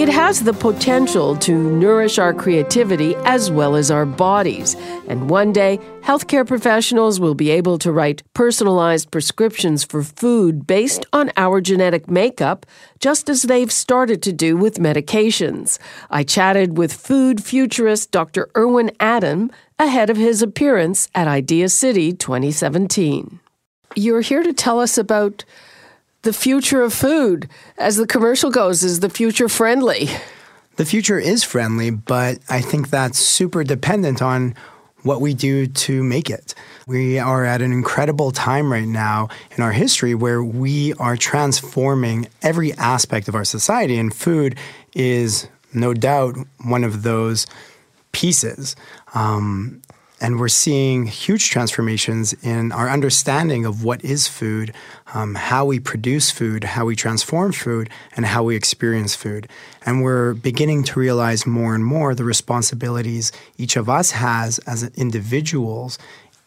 It has the potential to nourish our creativity as well as our bodies. And one day, healthcare professionals will be able to write personalized prescriptions for food based on our genetic makeup, just as they've started to do with medications. I chatted with food futurist Dr. Irwin Adam ahead of his appearance at ideacity 2017. You're here to tell us about the future of food. As the commercial goes, is the future friendly? The future is friendly, but I think that's super dependent on what we do to make it. We are at an incredible time right now in our history where we are transforming every aspect of our society, and food is no doubt one of those pieces. Um, and we're seeing huge transformations in our understanding of what is food, um, how we produce food, how we transform food, and how we experience food. And we're beginning to realize more and more the responsibilities each of us has as individuals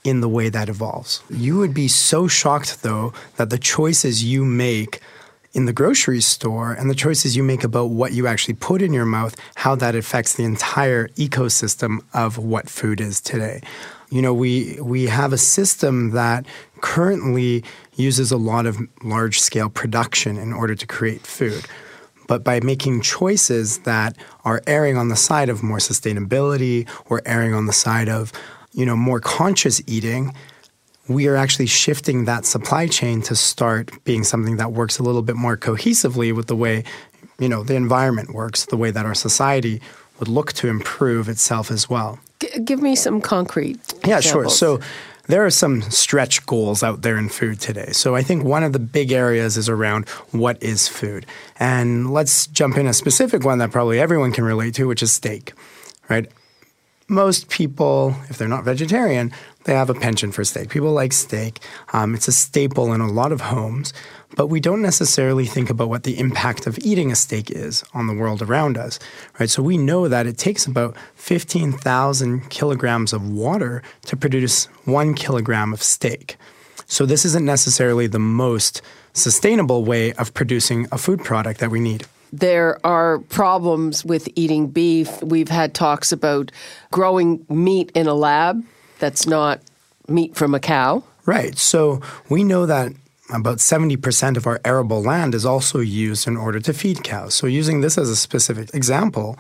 in the way that evolves. You would be so shocked, though, that the choices you make in the grocery store and the choices you make about what you actually put in your mouth, how that affects the entire ecosystem of what food is today. You know, we we have a system that currently uses a lot of large scale production in order to create food. But by making choices that are erring on the side of more sustainability or erring on the side of, you know, more conscious eating, we are actually shifting that supply chain to start being something that works a little bit more cohesively with the way you know the environment works the way that our society would look to improve itself as well G- give me some concrete yeah examples. sure so there are some stretch goals out there in food today. So I think one of the big areas is around what is food. And let's jump in a specific one that probably everyone can relate to, which is steak, right? Most people, if they're not vegetarian, they have a penchant for steak. People like steak. Um, it's a staple in a lot of homes, but we don't necessarily think about what the impact of eating a steak is on the world around us, right? So we know that it takes about 15,000 kilograms of water to produce one kilogram of steak. So this isn't necessarily the most sustainable way of producing a food product that we need there are problems with eating beef. We've had talks about growing meat in a lab that's not meat from a cow. Right. So we know that about 70% of our arable land is also used in order to feed cows. So, using this as a specific example,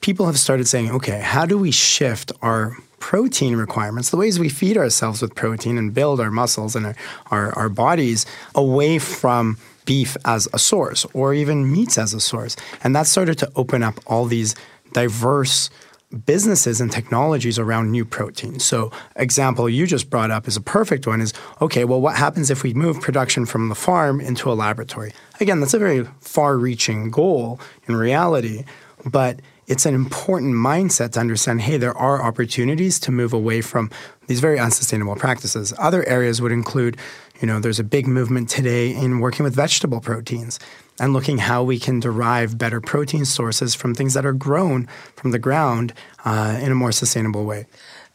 people have started saying, okay, how do we shift our protein requirements, the ways we feed ourselves with protein and build our muscles and our, our, our bodies away from beef as a source or even meats as a source. And that started to open up all these diverse businesses and technologies around new proteins. So, example you just brought up is a perfect one is okay, well what happens if we move production from the farm into a laboratory? Again, that's a very far-reaching goal in reality, but it's an important mindset to understand hey, there are opportunities to move away from these very unsustainable practices. Other areas would include you know, there's a big movement today in working with vegetable proteins and looking how we can derive better protein sources from things that are grown from the ground uh, in a more sustainable way.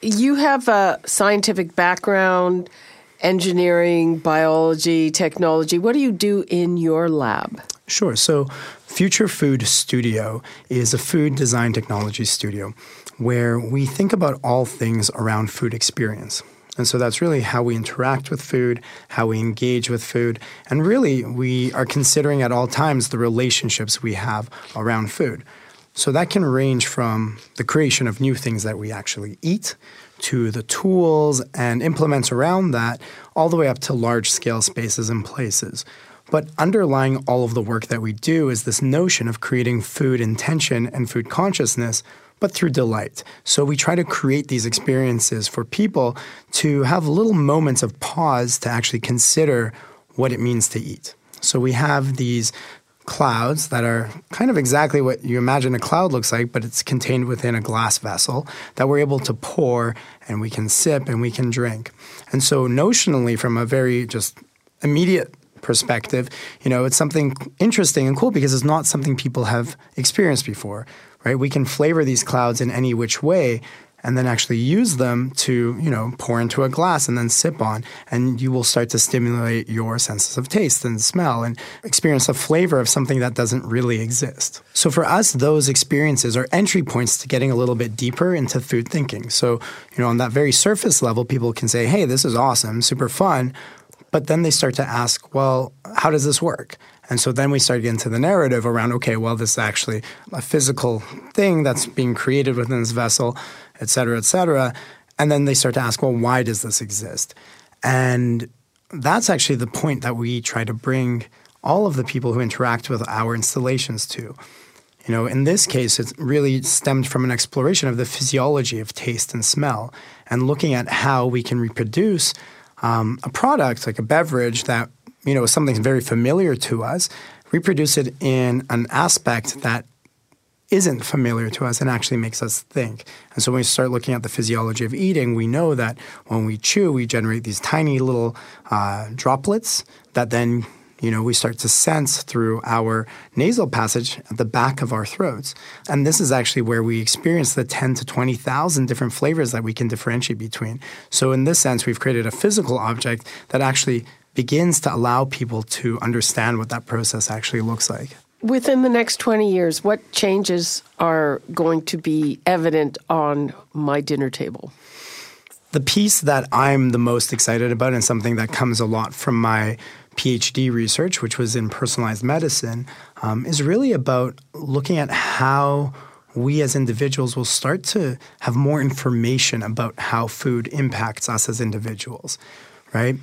You have a scientific background, engineering, biology, technology. What do you do in your lab? Sure. So, Future Food Studio is a food design technology studio where we think about all things around food experience. And so that's really how we interact with food, how we engage with food, and really we are considering at all times the relationships we have around food. So that can range from the creation of new things that we actually eat to the tools and implements around that, all the way up to large scale spaces and places. But underlying all of the work that we do is this notion of creating food intention and food consciousness but through delight. So we try to create these experiences for people to have little moments of pause to actually consider what it means to eat. So we have these clouds that are kind of exactly what you imagine a cloud looks like, but it's contained within a glass vessel that we're able to pour and we can sip and we can drink. And so, notionally, from a very just immediate perspective, you know, it's something interesting and cool because it's not something people have experienced before, right? We can flavor these clouds in any which way and then actually use them to, you know, pour into a glass and then sip on. And you will start to stimulate your senses of taste and smell and experience a flavor of something that doesn't really exist. So for us, those experiences are entry points to getting a little bit deeper into food thinking. So, you know, on that very surface level, people can say, hey, this is awesome, super fun. But then they start to ask, well, how does this work? And so then we start getting into the narrative around, okay, well, this is actually a physical thing that's being created within this vessel, et cetera, et cetera. And then they start to ask, well, why does this exist? And that's actually the point that we try to bring all of the people who interact with our installations to. You know, in this case, it really stemmed from an exploration of the physiology of taste and smell and looking at how we can reproduce um, a product like a beverage that you know is something very familiar to us, reproduce it in an aspect that isn't familiar to us and actually makes us think. And so when we start looking at the physiology of eating, we know that when we chew, we generate these tiny little uh, droplets that then you know, we start to sense through our nasal passage at the back of our throats. And this is actually where we experience the 10 to 20,000 different flavors that we can differentiate between. So, in this sense, we've created a physical object that actually begins to allow people to understand what that process actually looks like. Within the next 20 years, what changes are going to be evident on my dinner table? The piece that I'm the most excited about and something that comes a lot from my PhD research, which was in personalized medicine, um, is really about looking at how we as individuals will start to have more information about how food impacts us as individuals, right?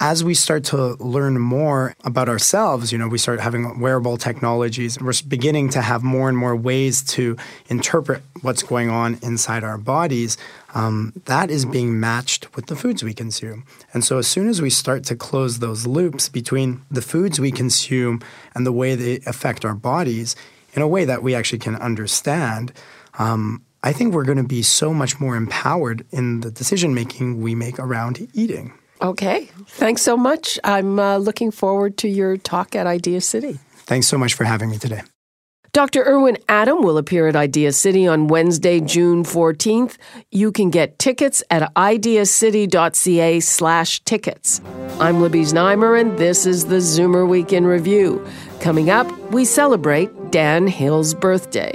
As we start to learn more about ourselves, you know, we start having wearable technologies. and We're beginning to have more and more ways to interpret what's going on inside our bodies. Um, that is being matched with the foods we consume. And so, as soon as we start to close those loops between the foods we consume and the way they affect our bodies in a way that we actually can understand, um, I think we're going to be so much more empowered in the decision making we make around eating. Okay. Thanks so much. I'm uh, looking forward to your talk at ideacity. Thanks so much for having me today. Dr. Irwin Adam will appear at ideacity on Wednesday, June 14th. You can get tickets at ideacity.ca slash tickets. I'm Libby Znaimer, and this is the Zoomer Week in Review. Coming up, we celebrate Dan Hill's birthday.